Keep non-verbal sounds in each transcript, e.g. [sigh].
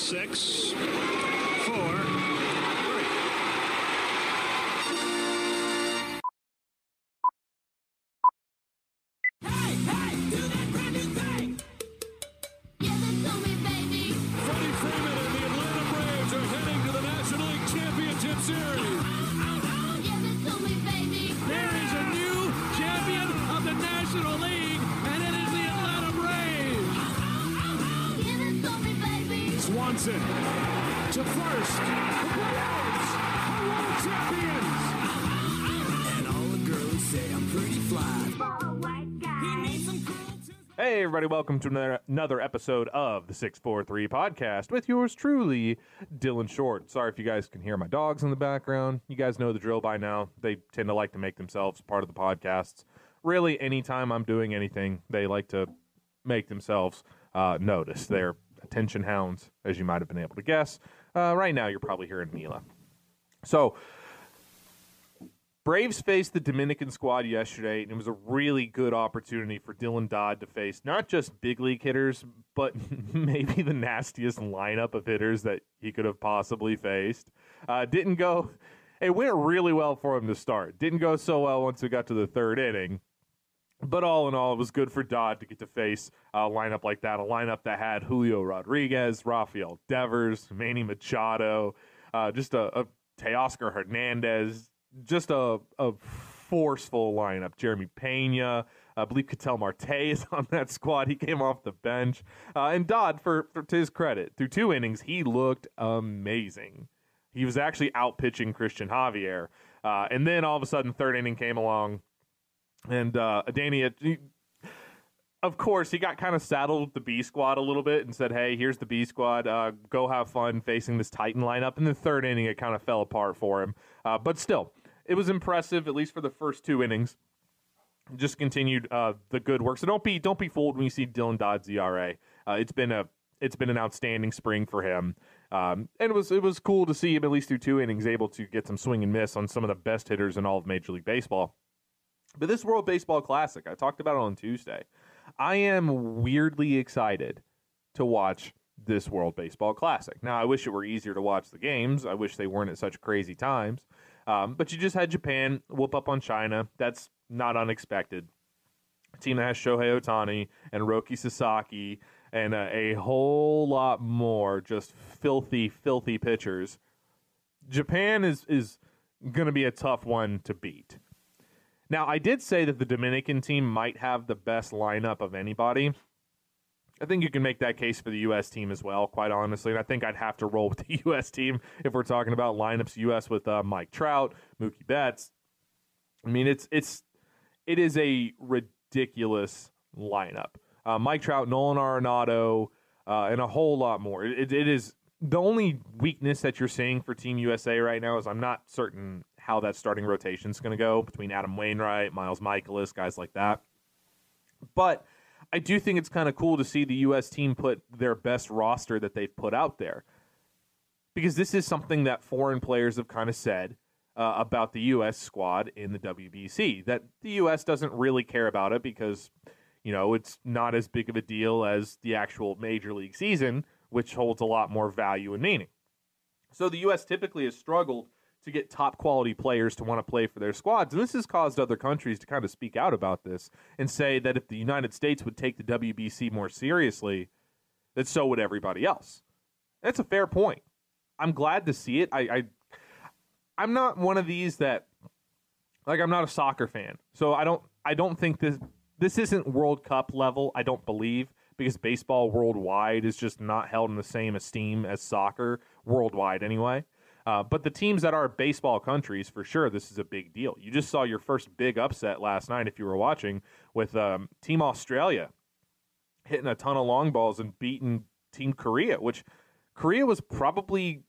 Six, Swanson to first. Hey, everybody, welcome to another, episode of the 643 podcast with yours truly, Dylan Short. Sorry if you guys can hear my dogs in the background. You guys know the drill by now. They tend to like to make themselves part of the podcasts. Really, anytime I'm doing anything, they like to make themselves uh, notice. They're attention hounds, as you might have been able to guess. Uh, right now, you're probably hearing Mila. So, Braves faced the Dominican squad yesterday, and it was a really good opportunity for Dylan Dodd to face not just big league hitters, but [laughs] maybe the nastiest lineup of hitters that he could have possibly faced. Uh, didn't go, it went really well for him to start. Didn't go so well once we got to the third inning. But all in all, it was good for Dodd to get to face a lineup like that. A lineup that had Julio Rodriguez, Rafael Devers, Manny Machado, uh, just a, a Teoscar Hernandez, just a, a forceful lineup. Jeremy Pena, I believe Ketel Marte [laughs] is on that squad. He came off the bench. Uh, and Dodd, for, for to his credit, through two innings, he looked amazing. He was actually out pitching Cristian Javier. Uh, and then all of a sudden, third inning came along, and uh, Danny, he, of course, he got kind of saddled with the B squad a little bit and said, "Hey, here's the B squad. Uh, go have fun facing this Titan lineup." In the third inning, it kind of fell apart for him, uh, but still, it was impressive at least for the first two innings. Just continued uh, the good work. So don't be don't be fooled when you see Dylan Dodd's ERA. Uh, it's been a it's been an outstanding spring for him, um, and it was it was cool to see him at least through two innings able to get some swing and miss on some of the best hitters in all of Major League Baseball. But this World Baseball Classic, I talked about it on Tuesday. I am weirdly excited to watch this World Baseball Classic. Now, I wish it were easier to watch the games. I wish they weren't at such crazy times. Um, but you just had Japan whoop up on China. That's not unexpected. A team that has Shohei Ohtani and Roki Sasaki and uh, a whole lot more just filthy, filthy pitchers. Japan is is going to be a tough one to beat. Now, I did say that the Dominican team might have the best lineup of anybody. I think you can make that case for the U.S. team as well, quite honestly. And I think I'd have to roll [laughs] with the U.S. team if we're talking about lineups. U.S. with uh, Mike Trout, Mookie Betts. I mean, it's it's it is a ridiculous lineup. Uh, Mike Trout, Nolan Arenado, uh, and a whole lot more. It, it is the only weakness that you're seeing for Team USA right now is I'm not certain how that starting rotation is going to go between Adam Wainwright, Miles Mikolas, guys like that. But I do think it's kind of cool to see the U.S. team put their best roster that they've put out there. Because this is something that foreign players have kind of said uh, about the U.S. squad in the WBC, that the U.S. doesn't really care about it because, you know, it's not as big of a deal as the actual major league season, which holds a lot more value and meaning. So the U.S. typically has struggled to get top quality players to want to play for their squads. And this has caused other countries to kind of speak out about this and say that if the United States would take the WBC more seriously, that so would everybody else. That's a fair point. I'm glad to see it. I, I I'm not one of these that like I'm not a soccer fan. So I don't I don't think this this isn't World Cup level, I don't believe, because baseball worldwide is just not held in the same esteem as soccer worldwide anyway. Uh, but the teams that are baseball countries, for sure, this is a big deal. You just saw your first big upset last night, if you were watching, with um, Team Australia hitting a ton of long balls and beating Team Korea, which Korea was probably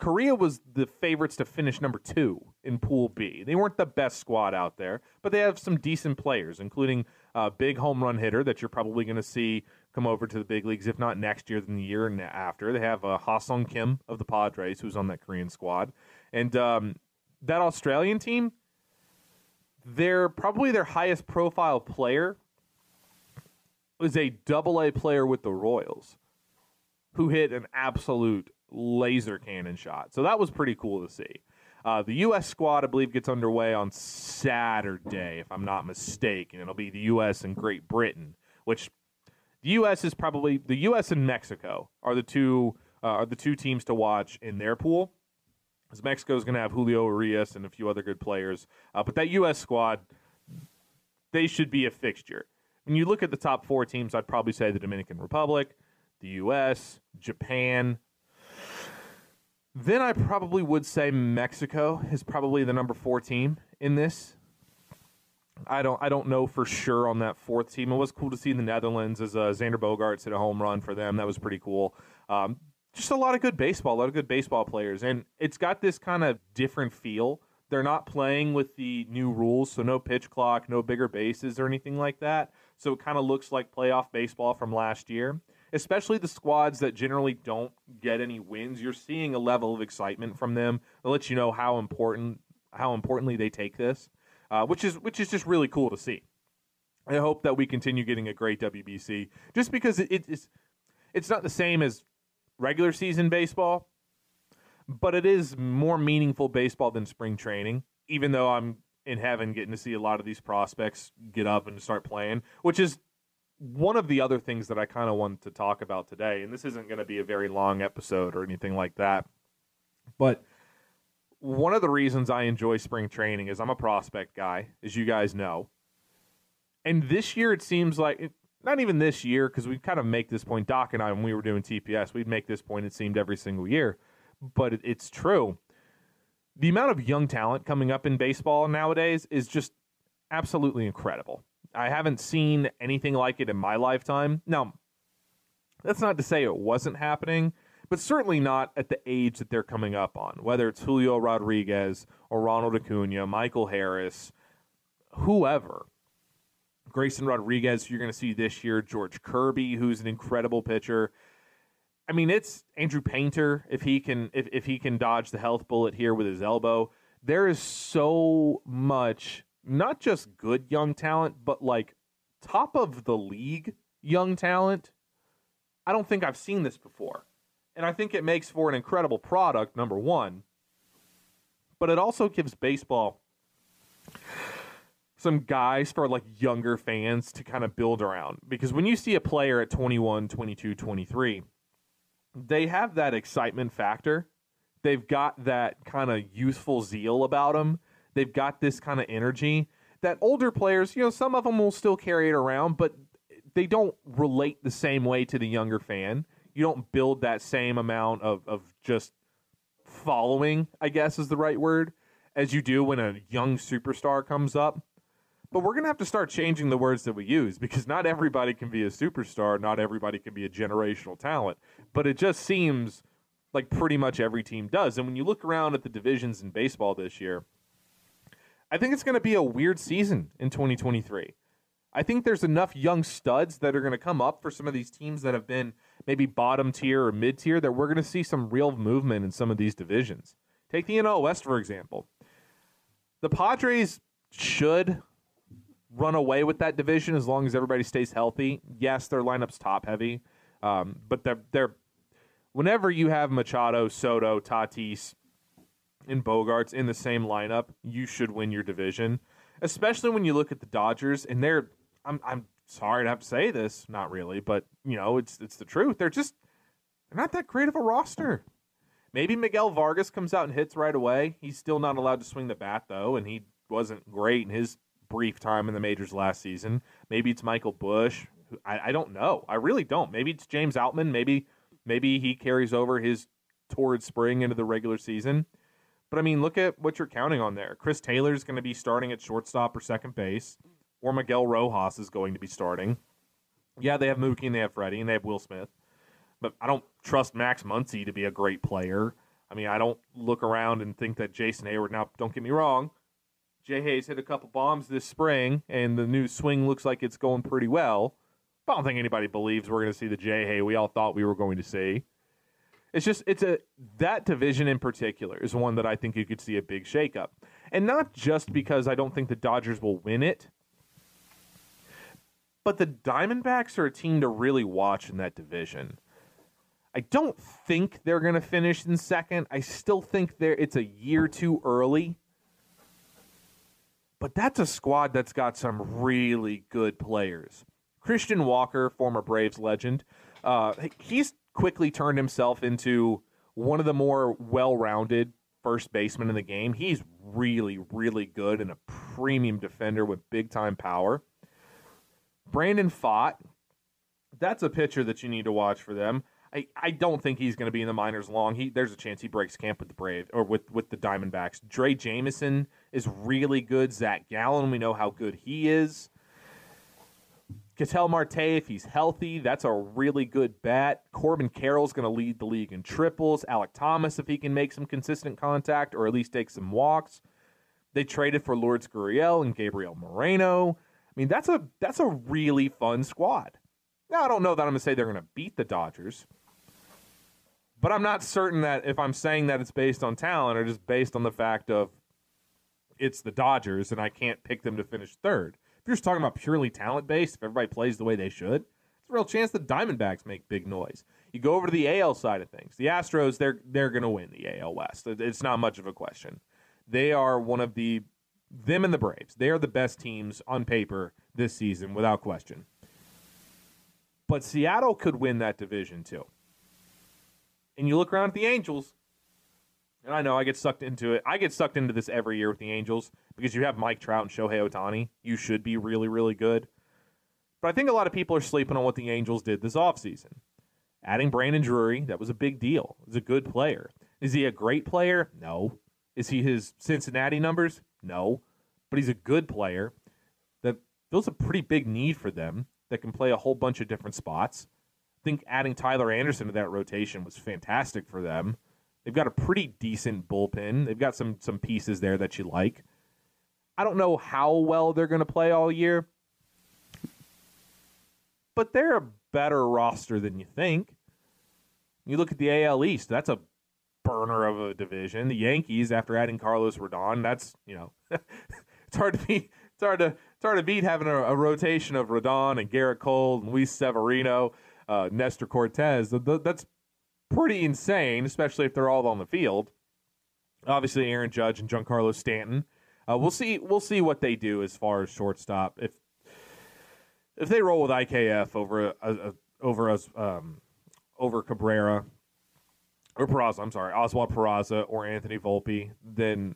Korea was the favorites to finish number two in Pool B. They weren't the best squad out there, but they have some decent players, including a big home run hitter that you're probably going to see come over to the big leagues, if not next year, then the year after. They have uh, Ha-Seong Kim of the Padres, who's on that Korean squad, and um, that Australian team. They're probably their highest profile player is a double A player with the Royals, who hit an absolute laser cannon shot. So that was pretty cool to see. Uh, the U.S. squad, I believe, gets underway on Saturday, if I'm not mistaken. It'll be the U.S. and Great Britain, which the U.S. is probably the U.S. and Mexico are the two uh, are the two teams to watch in their pool. Because Mexico is going to have Julio Urias and a few other good players, uh, but that U.S. squad, they should be a fixture. When you look at the top four teams, I'd probably say the Dominican Republic, the U.S., Japan, then I probably would say Mexico is probably the number four team in this. I don't I don't know for sure on that fourth team. It was cool to see the Netherlands as uh, Xander Bogaerts hit a home run for them. That was pretty cool. Um, just a lot of good baseball, a lot of good baseball players, and it's got this kind of different feel. They're not playing with the new rules, so no pitch clock, no bigger bases or anything like that. So it kind of looks like playoff baseball from last year especially the squads that generally don't get any wins, you're seeing a level of excitement from them. It lets you know how important how importantly they take this, uh, which is which is just really cool to see. I hope that we continue getting a great WBC, just because it, it's it's not the same as regular season baseball, but it is more meaningful baseball than spring training. Even though I'm in heaven getting to see a lot of these prospects get up and start playing, which is one of the other things that I kind of wanted to talk about today, and this isn't going to be a very long episode or anything like that, but one of the reasons I enjoy spring training is I'm a prospect guy, as you guys know. And this year, it seems like, not even this year, because we kind of make this point, Doc and I, when we were doing TPS, we'd make this point, it seemed every single year, but it, it's true. The amount of young talent coming up in baseball nowadays is just absolutely incredible. I haven't seen anything like it in my lifetime. Now, that's not to say it wasn't happening, but certainly not at the age that they're coming up on, whether it's Julio Rodriguez or Ronald Acuna, Michael Harris, whoever. Grayson Rodriguez, you're going to see this year, George Kirby, who's an incredible pitcher. I mean, it's Andrew Painter if he can if, if he can dodge the health bullet here with his elbow. There is so much not just good young talent, but like top of the league young talent. I don't think I've seen this before. And I think it makes for an incredible product, number one. But it also gives baseball some guys for like younger fans to kind of build around. Because when you see a player at 21, 22, 23, they have that excitement factor. They've got that kind of youthful zeal about them They've got this kind of energy that older players, you know, some of them will still carry it around, but they don't relate the same way to the younger fan. You don't build that same amount of, of just following, I guess is the right word, as you do when a young superstar comes up. But we're going to have to start changing the words that we use because not everybody can be a superstar, not everybody can be a generational talent. But it just seems like pretty much every team does. And when you look around at the divisions in baseball this year, I think it's going to be a weird season in 2023. I think there's enough young studs that are going to come up for some of these teams that have been maybe bottom tier or mid tier that we're going to see some real movement in some of these divisions. Take the NL West, for example. The Padres should run away with that division as long as everybody stays healthy. Yes, their lineup's top heavy, um, but they're, they're whenever you have Machado, Soto, Tatis, and Bogaerts in the same lineup, you should win your division. Especially when you look at the Dodgers and they're I'm I'm sorry to have to say this, not really, but you know, it's it's the truth. They're just they're not that great of a roster. Maybe Miguel Vargas comes out and hits right away. He's still not allowed to swing the bat though, and he wasn't great in his brief time in the majors last season. Maybe it's Michael Busch. I, I don't know. I really don't. Maybe it's James Outman. Maybe maybe he carries over his torrid spring into the regular season. But I mean, look at what you're counting on there. Chris Taylor's going to be starting at shortstop or second base, or Miguel Rojas is going to be starting. Yeah, they have Mookie and they have Freddie and they have Will Smith. but I don't trust Max Muncy to be a great player. I mean, I don't look around and think that Jason Heyward. Now, don't get me wrong, Jay Hayes hit a couple bombs this spring, and the new swing looks like it's going pretty well. But I don't think anybody believes we're going to see the J-Hey we all thought we were going to see. It's just it's a that division in particular is one that I think you could see a big shakeup, and not just because I don't think the Dodgers will win it, but the Diamondbacks are a team to really watch in that division. I don't think they're going to finish in second. I still think they it's a year too early. But that's a squad that's got some really good players. Christian Walker, former Braves legend, uh, he's quickly turned himself into one of the more well-rounded first basemen in the game. He's really, really good and a premium defender with big-time power. Brandon Pfaadt, that's a pitcher that you need to watch for them. I, I don't think he's going to be in the minors long. He there's a chance he breaks camp with the Brave or with with the Diamondbacks. Drey Jameson is really good. Zach Gallen, we know how good he is. Ketel Marte, if he's healthy, that's a really good bet. Corbin Carroll's going to lead the league in triples. Alek Thomas, if he can make some consistent contact or at least take some walks. They traded for Lourdes Gurriel and Gabriel Moreno. I mean, that's a that's a really fun squad. Now, I don't know that I'm going to say they're going to beat the Dodgers, but I'm not certain that if I'm saying that it's based on talent or just based on the fact of it's the Dodgers and I can't pick them to finish third. If you're just talking about purely talent based, if everybody plays the way they should, it's a real chance the Diamondbacks make big noise. You go over to the AL side of things. The Astros, they're they're going to win the AL West. It's not much of a question. They are one of the them and the Braves. They are the best teams on paper this season without question. But Seattle could win that division too. And you look around at the Angels, and I know I get sucked into it. I get sucked into this every year with the Angels because you have Mike Trout and Shohei Ohtani. You should be really, really good. But I think a lot of people are sleeping on what the Angels did this offseason. Adding Brandon Drury, that was a big deal. He's a good player. Is he a great player? No. Is he his Cincinnati numbers? No. But he's a good player that fills a pretty big need for them that can play a whole bunch of different spots. I think adding Tyler Anderson to that rotation was fantastic for them. They've got a pretty decent bullpen. They've got some some pieces there that you like. I don't know how well they're going to play all year, but they're a better roster than you think. You look at the AL East, that's a burner of a division. The Yankees, after adding Carlos Rodon, that's you know, [laughs] it's hard to beat. It's hard to it's hard to beat having a, a rotation of Rodon and Gerrit Cole and Luis Severino, uh, Nestor Cortes. That's pretty insane, especially if they're all on the field. Obviously, Aaron Judge and Giancarlo Stanton. Uh, we'll see. We'll see what they do as far as shortstop. If if they roll with IKF over a, a, over as um, over Cabrera or Peraza, I'm sorry, Oswald Peraza or Anthony Volpe, then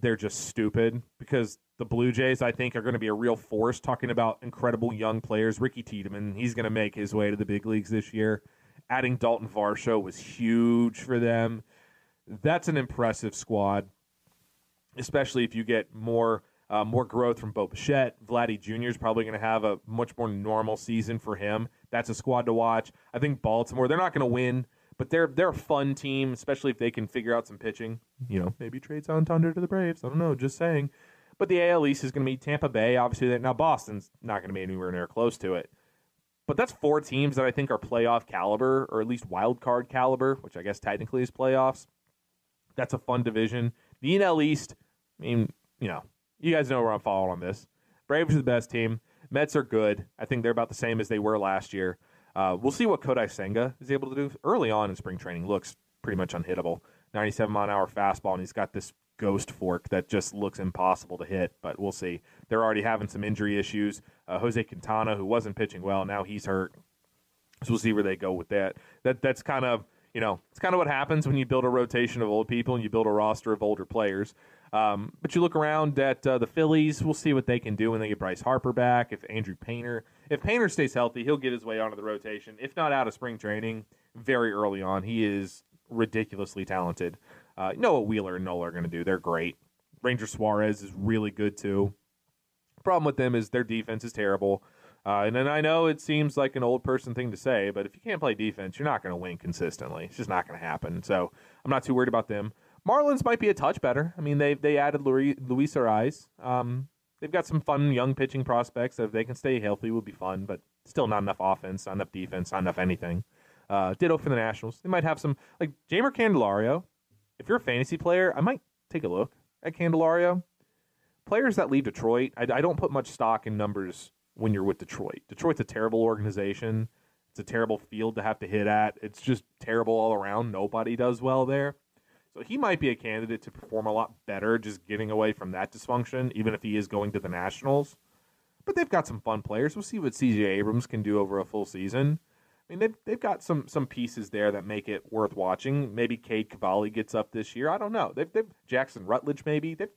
they're just stupid because the Blue Jays, I think, are going to be a real force. Talking about incredible young players, Ricky Tiedemann, he's going to make his way to the big leagues this year. Adding Dalton Varsho was huge for them. That's an impressive squad, especially if you get more uh, more growth from Bo Bichette. Vladdy Jr. is probably going to have a much more normal season for him. That's a squad to watch. I think Baltimore, they're not going to win, but they're they're a fun team, especially if they can figure out some pitching. You know, maybe trade Santander to the Braves. I don't know, just saying. But the AL East is going to be Tampa Bay. Obviously, now Boston's not going to be anywhere near close to it. But that's four teams that I think are playoff caliber, or at least wild card caliber, which I guess technically is playoffs. That's a fun division. The NL East, I mean, you know, you guys know where I'm following on this. Braves are the best team. Mets are good. I think they're about the same as they were last year. Uh, we'll see what Kodai Senga is able to do early on in spring training. Looks pretty much unhittable. 97 mile an hour fastball, and he's got this ghost fork that just looks impossible to hit. But we'll see. They're already having some injury issues. Uh, Jose Quintana, who wasn't pitching well, now he's hurt. So we'll see where they go with that. That that's kind of you know it's kind of what happens when you build a rotation of old people and you build a roster of older players. Um, but you look around at uh, the Phillies. We'll see what they can do when they get Bryce Harper back. If Andrew Painter, if Painter stays healthy, he'll get his way onto the rotation. If not out of spring training, very early on, he is ridiculously talented. Uh, you know what Wheeler and Nola are going to do. They're great. Ranger Suarez is really good too. Problem with them is their defense is terrible. Uh, and then I know it seems like an old person thing to say, but if you can't play defense, you're not going to win consistently. It's just not going to happen. So I'm not too worried about them. Marlins might be a touch better. I mean, they they added Luis, Luis Arraez. Um, they've got some fun young pitching prospects. That if they can stay healthy, would be fun. But still, not enough offense, not enough defense, not enough anything. Uh, ditto for the Nationals. They might have some like Jeimer Candelario. If you're a fantasy player, I might take a look at Candelario. Players that leave Detroit, I, I don't put much stock in numbers when you're with Detroit. Detroit's a terrible organization. It's a terrible field to have to hit at. It's just terrible all around. Nobody does well there. So he might be a candidate to perform a lot better just getting away from that dysfunction, even if he is going to the Nationals. But they've got some fun players. We'll see what CJ Abrams can do over a full season. I mean, they've, they've got some some pieces there that make it worth watching. Maybe Cade Cavalli gets up this year. I don't know. They've, they've Jackson Rutledge maybe. They've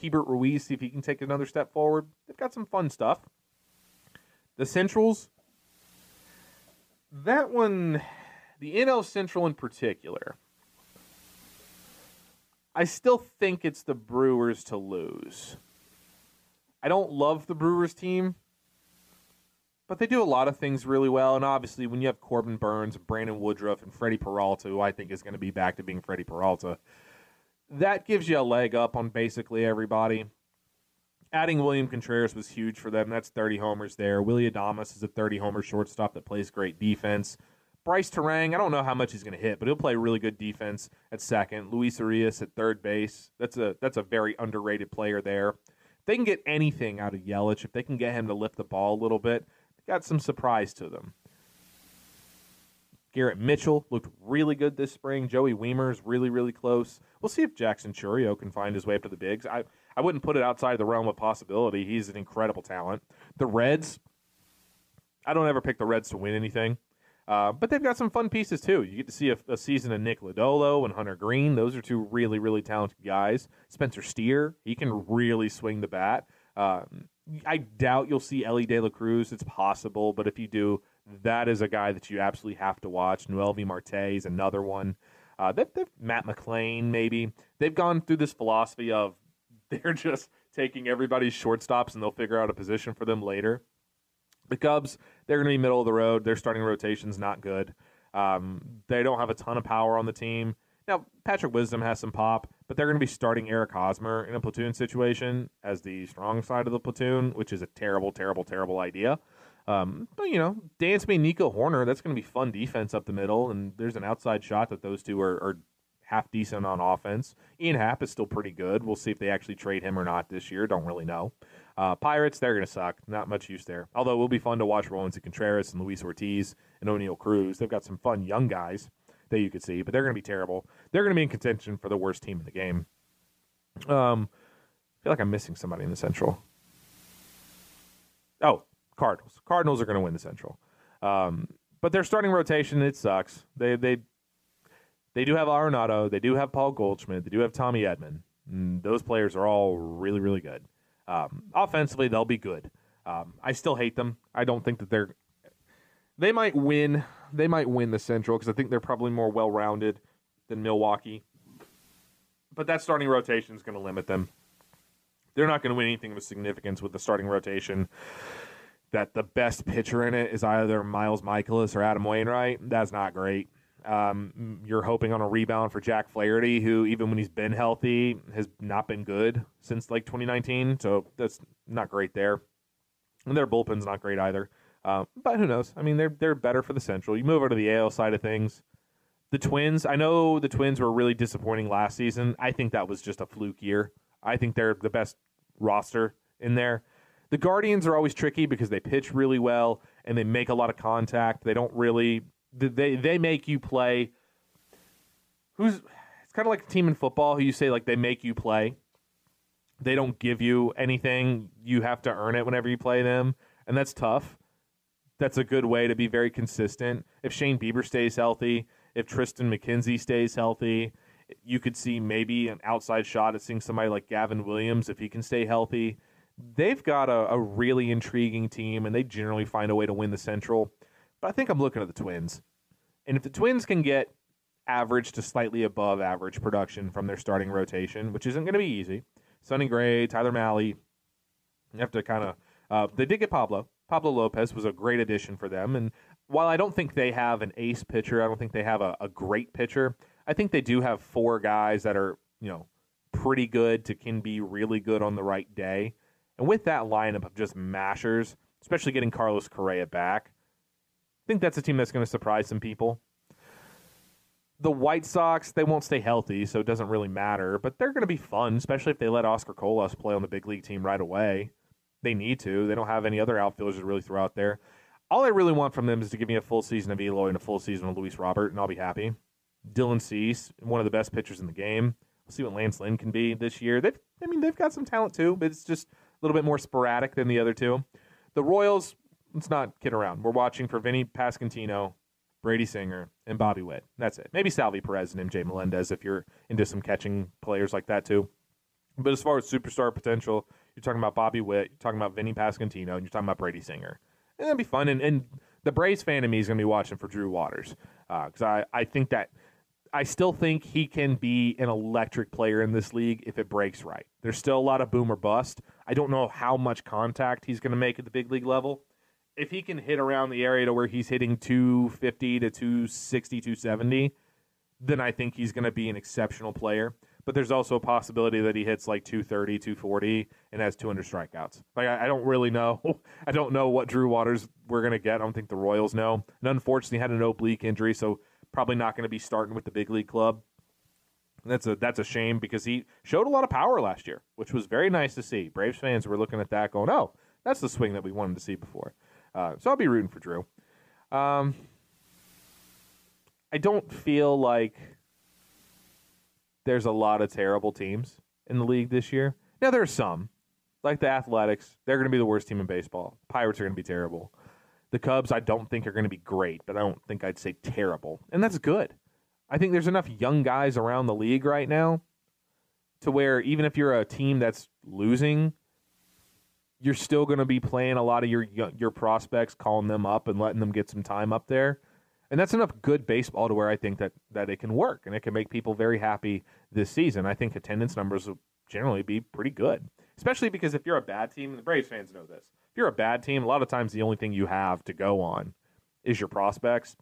Keibert Ruiz see if he can take another step forward. They've got some fun stuff. The Centrals, that one, the NL Central in particular, I still think it's the Brewers to lose. I don't love the Brewers team, but they do a lot of things really well. And obviously, when you have Corbin Burnes, Brandon Woodruff, and Freddie Peralta, who I think is going to be back to being Freddie Peralta, that gives you a leg up on basically everybody. Adding William Contreras was huge for them. That's 30 homers there. Willy Adames is a 30 homer shortstop that plays great defense. Brice Turang, I don't know how much he's going to hit, but he'll play really good defense at second. Luis Urias at third base. That's a that's a very underrated player there. If they can get anything out of Yelich, if they can get him to lift the ball a little bit, got some surprise to them. Garrett Mitchell looked really good this spring. Joey Wiemer's really, really close. We'll see if Jackson Chourio can find his way up to the bigs. I, I wouldn't put it outside the realm of possibility. He's an incredible talent. The Reds, I don't ever pick the Reds to win anything. Uh, but they've got some fun pieces too. You get to see a, a, season of Nick Lodolo and Hunter Greene. Those are two really, really talented guys. Spencer Steer, he can really swing the bat. Uh, I doubt you'll see Elly De La Cruz. It's possible, but if you do, that is a guy that you absolutely have to watch. Noelvi Marte is another one. Uh, they've, they've, Matt McLain, maybe. They've gone through this philosophy of [laughs] they're just taking everybody's shortstops and they'll figure out a position for them later. The Cubs, they're going to be middle of the road. Their starting rotation's not good. Um, they don't have a ton of power on the team. Now, Patrick Wisdom has some pop, but they're going to be starting Eric Hosmer in a platoon situation as the strong side of the platoon, which is a terrible, terrible, terrible idea. Um, but, you know, Dansby Nico Hoerner. that's going to be fun defense up the middle, and there's an outside shot that those two are, are half decent on offense. Ian Happ is still pretty good. We'll see if they actually trade him or not this year. Don't really know. Uh, Pirates, they're going to suck. Not much use there. Although it will be fun to watch Rollins and Contreras and Luis Ortiz and Oneil Cruz. They've got some fun young guys that you could see, but they're going to be terrible. They're going to be in contention for the worst team in the game. Um, I feel like I'm missing somebody in the Central. Oh, Cardinals. Cardinals are going to win the Central. Um, but their starting rotation, it sucks. They they they do have Arenado. They do have Paul Goldschmidt. They do have Tommy Edman. And those players are all really, really good. Um, offensively, they'll be good. Um, I still hate them. I don't think that they're. They might win. They might win the Central because I think they're probably more well rounded than Milwaukee. But that starting rotation is going to limit them. They're not going to win anything of significance with the starting rotation. That the best pitcher in it is either Miles Mikolas or Adam Wainwright. That's not great. Um, you're hoping on a rebound for Jack Flaherty, who even when he's been healthy has not been good since like 2019. So that's not great there. And their bullpen's not great either. Uh, but who knows? I mean, they're they're better for the Central. You move over to the AL side of things. The Twins. I know the Twins were really disappointing last season. I think that was just a fluke year. I think they're the best roster in there. The Guardians are always tricky because they pitch really well and they make a lot of contact. They don't really they they make you play. Who's it's kind of like a team in football who you say like they make you play. They don't give you anything. You have to earn it whenever you play them, and that's tough. That's a good way to be very consistent. If Shane Bieber stays healthy, if Triston McKenzie stays healthy, you could see maybe an outside shot at seeing somebody like Gavin Williams if he can stay healthy. They've got a, a really intriguing team, and they generally find a way to win the Central. But I think I'm looking at the Twins. And if the Twins can get average to slightly above average production from their starting rotation, which isn't going to be easy, Sonny Gray, Tyler Mahle, you have to kind of. Uh, they did get Pablo, Pablo Lopez was a great addition for them. And while I don't think they have an ace pitcher, I don't think they have a, a great pitcher. I think they do have four guys that are, you know, pretty good to can be really good on the right day. And with that lineup of just mashers, especially getting Carlos Correa back, think that's a team that's going to surprise some people. The White Sox, they won't stay healthy, so it doesn't really matter, but they're going to be fun, especially if they let Oscar Colas play on the big league team right away. They need to. They don't have any other outfielders to really throw out there. All I really want from them is to give me a full season of Eloy and a full season of Luis Robert, and I'll be happy. Dylan Cease, one of the best pitchers in the game. We'll see what Lance Lynn can be this year. They've, I mean, they've got some talent too, but it's just a little bit more sporadic than the other two. The Royals, let's not kid around. We're watching for Vinny Pasquantino, Brady Singer, and Bobby Witt. That's it. Maybe Salvy Perez and MJ Melendez if you're into some catching players like that too. But as far as superstar potential, you're talking about Bobby Witt, you're talking about Vinny Pasquantino, and you're talking about Brady Singer. And that'd be fun. And, and the Braves fan in me is going to be watching for Drew Waters because uh, I, I think that I still think he can be an electric player in this league if it breaks right. There's still a lot of boom or bust. I don't know how much contact he's going to make at the big league level. If he can hit around the area to where he's hitting 250 to 260, 270, then I think he's going to be an exceptional player but there's also a possibility that he hits like 230, 240 and has 200 strikeouts. Like I, I don't really know. [laughs] I don't know what Drew Waters we're going to get. I don't think the Royals know. And unfortunately, had an oblique injury, so probably not going to be starting with the big league club. That's a that's a shame because he showed a lot of power last year, which was very nice to see. Braves fans were looking at that, going, "Oh, that's the swing that we wanted to see before." Uh, so I'll be rooting for Drew. Um, I don't feel like there's a lot of terrible teams in the league this year. Now there are some, like the Athletics. They're going to be the worst team in baseball. Pirates are going to be terrible. The Cubs, I don't think are going to be great, but I don't think I'd say terrible, and that's good. I think there's enough young guys around the league right now to where even if you're a team that's losing, you're still going to be playing a lot of your your prospects, calling them up and letting them get some time up there. And that's enough good baseball to where I think that, that it can work and it can make people very happy this season. I think attendance numbers will generally be pretty good, especially because if you're a bad team, and the Braves fans know this, if you're a bad team, a lot of times the only thing you have to go on is your prospects.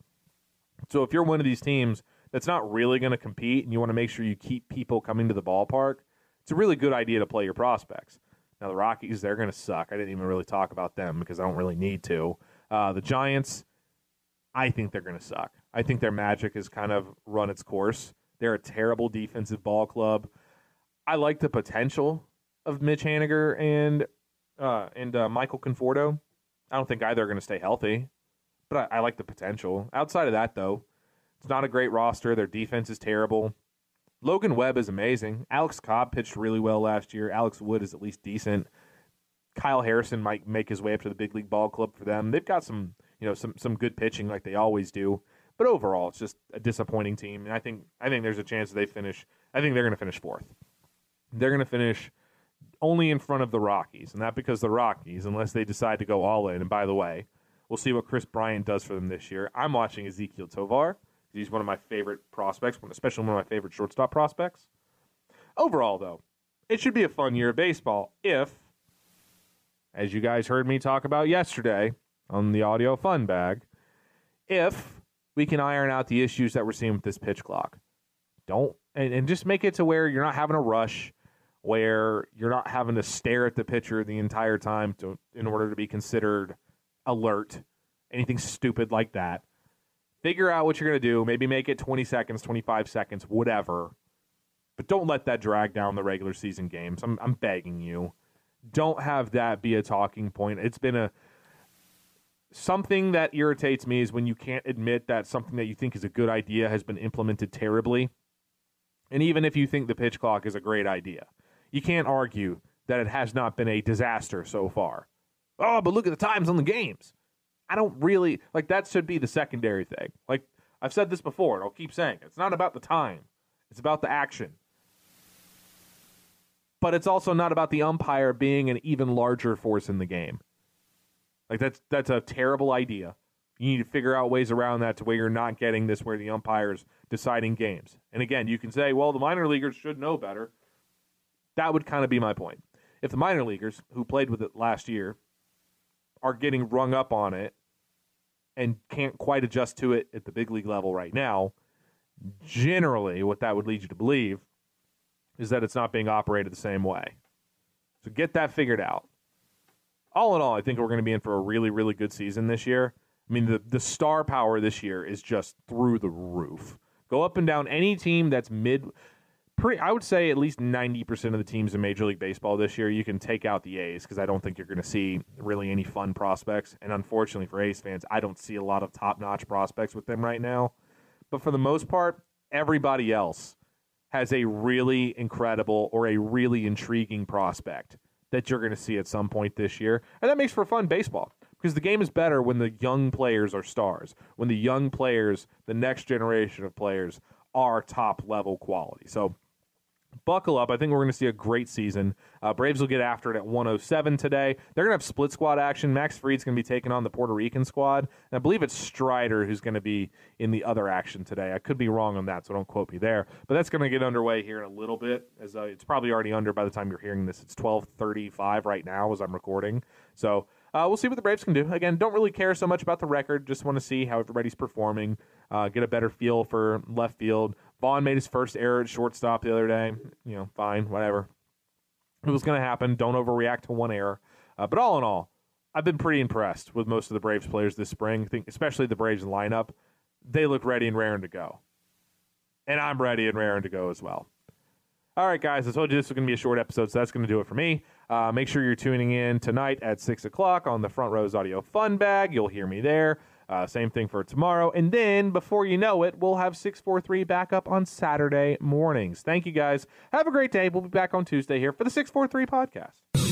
So if you're one of these teams that's not really going to compete and you want to make sure you keep people coming to the ballpark, it's a really good idea to play your prospects. Now, the Rockies, they're going to suck. I didn't even really talk about them because I don't really need to. Uh, the Giants, I think they're going to suck. I think their magic has kind of run its course. They're a terrible defensive ball club. I like the potential of Mitch Haniger and uh, and uh, Michael Conforto. I don't think either are going to stay healthy, but I, I like the potential. Outside of that, though, it's not a great roster. Their defense is terrible. Logan Webb is amazing. Alex Cobb pitched really well last year. Alex Wood is at least decent. Kyle Harrison might make his way up to the big league ball club for them. They've got some you know some some good pitching like they always do. But overall, it's just a disappointing team, and I think I think there's a chance they finish. I think they're going to finish fourth. They're going to finish only in front of the Rockies, and not because the Rockies, unless they decide to go all in. And by the way, we'll see what Kris Bryant does for them this year. I'm watching Ezequiel Tovar. He's one of my favorite prospects, especially one of my favorite shortstop prospects. Overall, though, it should be a fun year of baseball if, as you guys heard me talk about yesterday, on the audio fun bag if we can iron out the issues that we're seeing with this pitch clock. Don't and, and just make it to where you're not having a rush, where you're not having to stare at the pitcher the entire time to in order to be considered alert, anything stupid like that. Figure out what you're going to do. Maybe make it 20 seconds, 25 seconds, whatever. But don't let that drag down the regular season games. I'm, I'm begging you. Don't have that be a talking point. It's been a something that irritates me is when you can't admit that something that you think is a good idea has been implemented terribly. And even if you think the pitch clock is a great idea, you can't argue that it has not been a disaster so far. Oh, but look at the times on the games. I don't really like that should be the secondary thing. Like I've said this before and I'll keep saying it. It's not about the time. It's about the action. But it's also not about the umpire being an even larger force in the game. Like that's that's a terrible idea. You need to figure out ways around that to where you're not getting this where the umpires deciding games. And again, you can say, well, the minor leaguers should know better. That would kind of be my point. If the minor leaguers who played with it last year are getting rung up on it and can't quite adjust to it at the big league level right now, generally, what that would lead you to believe is that it's not being operated the same way. So get that figured out. All in all, I think we're going to be in for a really, really good season this year. I mean, the, the star power this year is just through the roof. Go up and down any team that's mid. Pretty, I would say at least 90% of the teams in Major League Baseball this year, you can take out the A's because I don't think you're going to see really any fun prospects. And unfortunately for A's fans, I don't see a lot of top notch prospects with them right now. But for the most part, everybody else has a really incredible or a really intriguing prospect that you're going to see at some point this year. And that makes for fun baseball because the game is better when the young players are stars, when the young players, the next generation of players, are top level quality. So buckle up. I think we're going to see a great season. Uh, Braves will get after it at 107 today. They're going to have split squad action. Max Fried's going to be taking on the Puerto Rican squad. And I believe it's Strider who's going to be in the other action today. I could be wrong on that, so don't quote me there. But that's going to get underway here in a little bit. As uh, it's probably already under by the time you're hearing this. It's 12:35 right now as I'm recording. So uh, we'll see what the Braves can do. Again, don't really care so much about the record. Just want to see how everybody's performing. Uh, get a better feel for left field. Vaughn made his first error at shortstop the other day. You know, fine, whatever. It was going to happen. Don't overreact to one error. Uh, but all in all, I've been pretty impressed with most of the Braves players this spring. I think especially the Braves lineup. They look ready and raring to go. And I'm ready and raring to go as well. All right, guys, I told you this was going to be a short episode, so that's going to do it for me. Uh, make sure you're tuning in tonight at 6 o'clock on the Front Rows Audio Fun Bag. You'll hear me there. Uh, same thing for tomorrow. And then, before you know it, we'll have 643 back up on Saturday mornings. Thank you, guys. Have a great day. We'll be back on Tuesday here for the 643 podcast.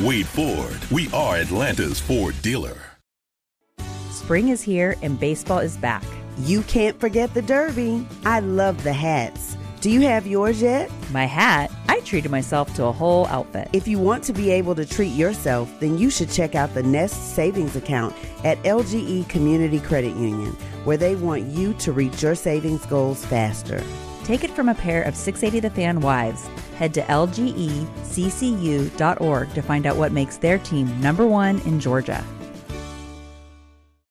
Wade Ford, we are Atlanta's Ford dealer. Spring is here and baseball is back. You can't forget the Derby. I love the hats. Do you have yours yet? My hat, I treated myself to a whole outfit. If you want to be able to treat yourself, then you should check out the Nest Savings Account at LGE Community Credit Union, where they want you to reach your savings goals faster. Take it from a pair of 680 The Fan wives. Head to lgeccu.org to find out what makes their team number one in Georgia.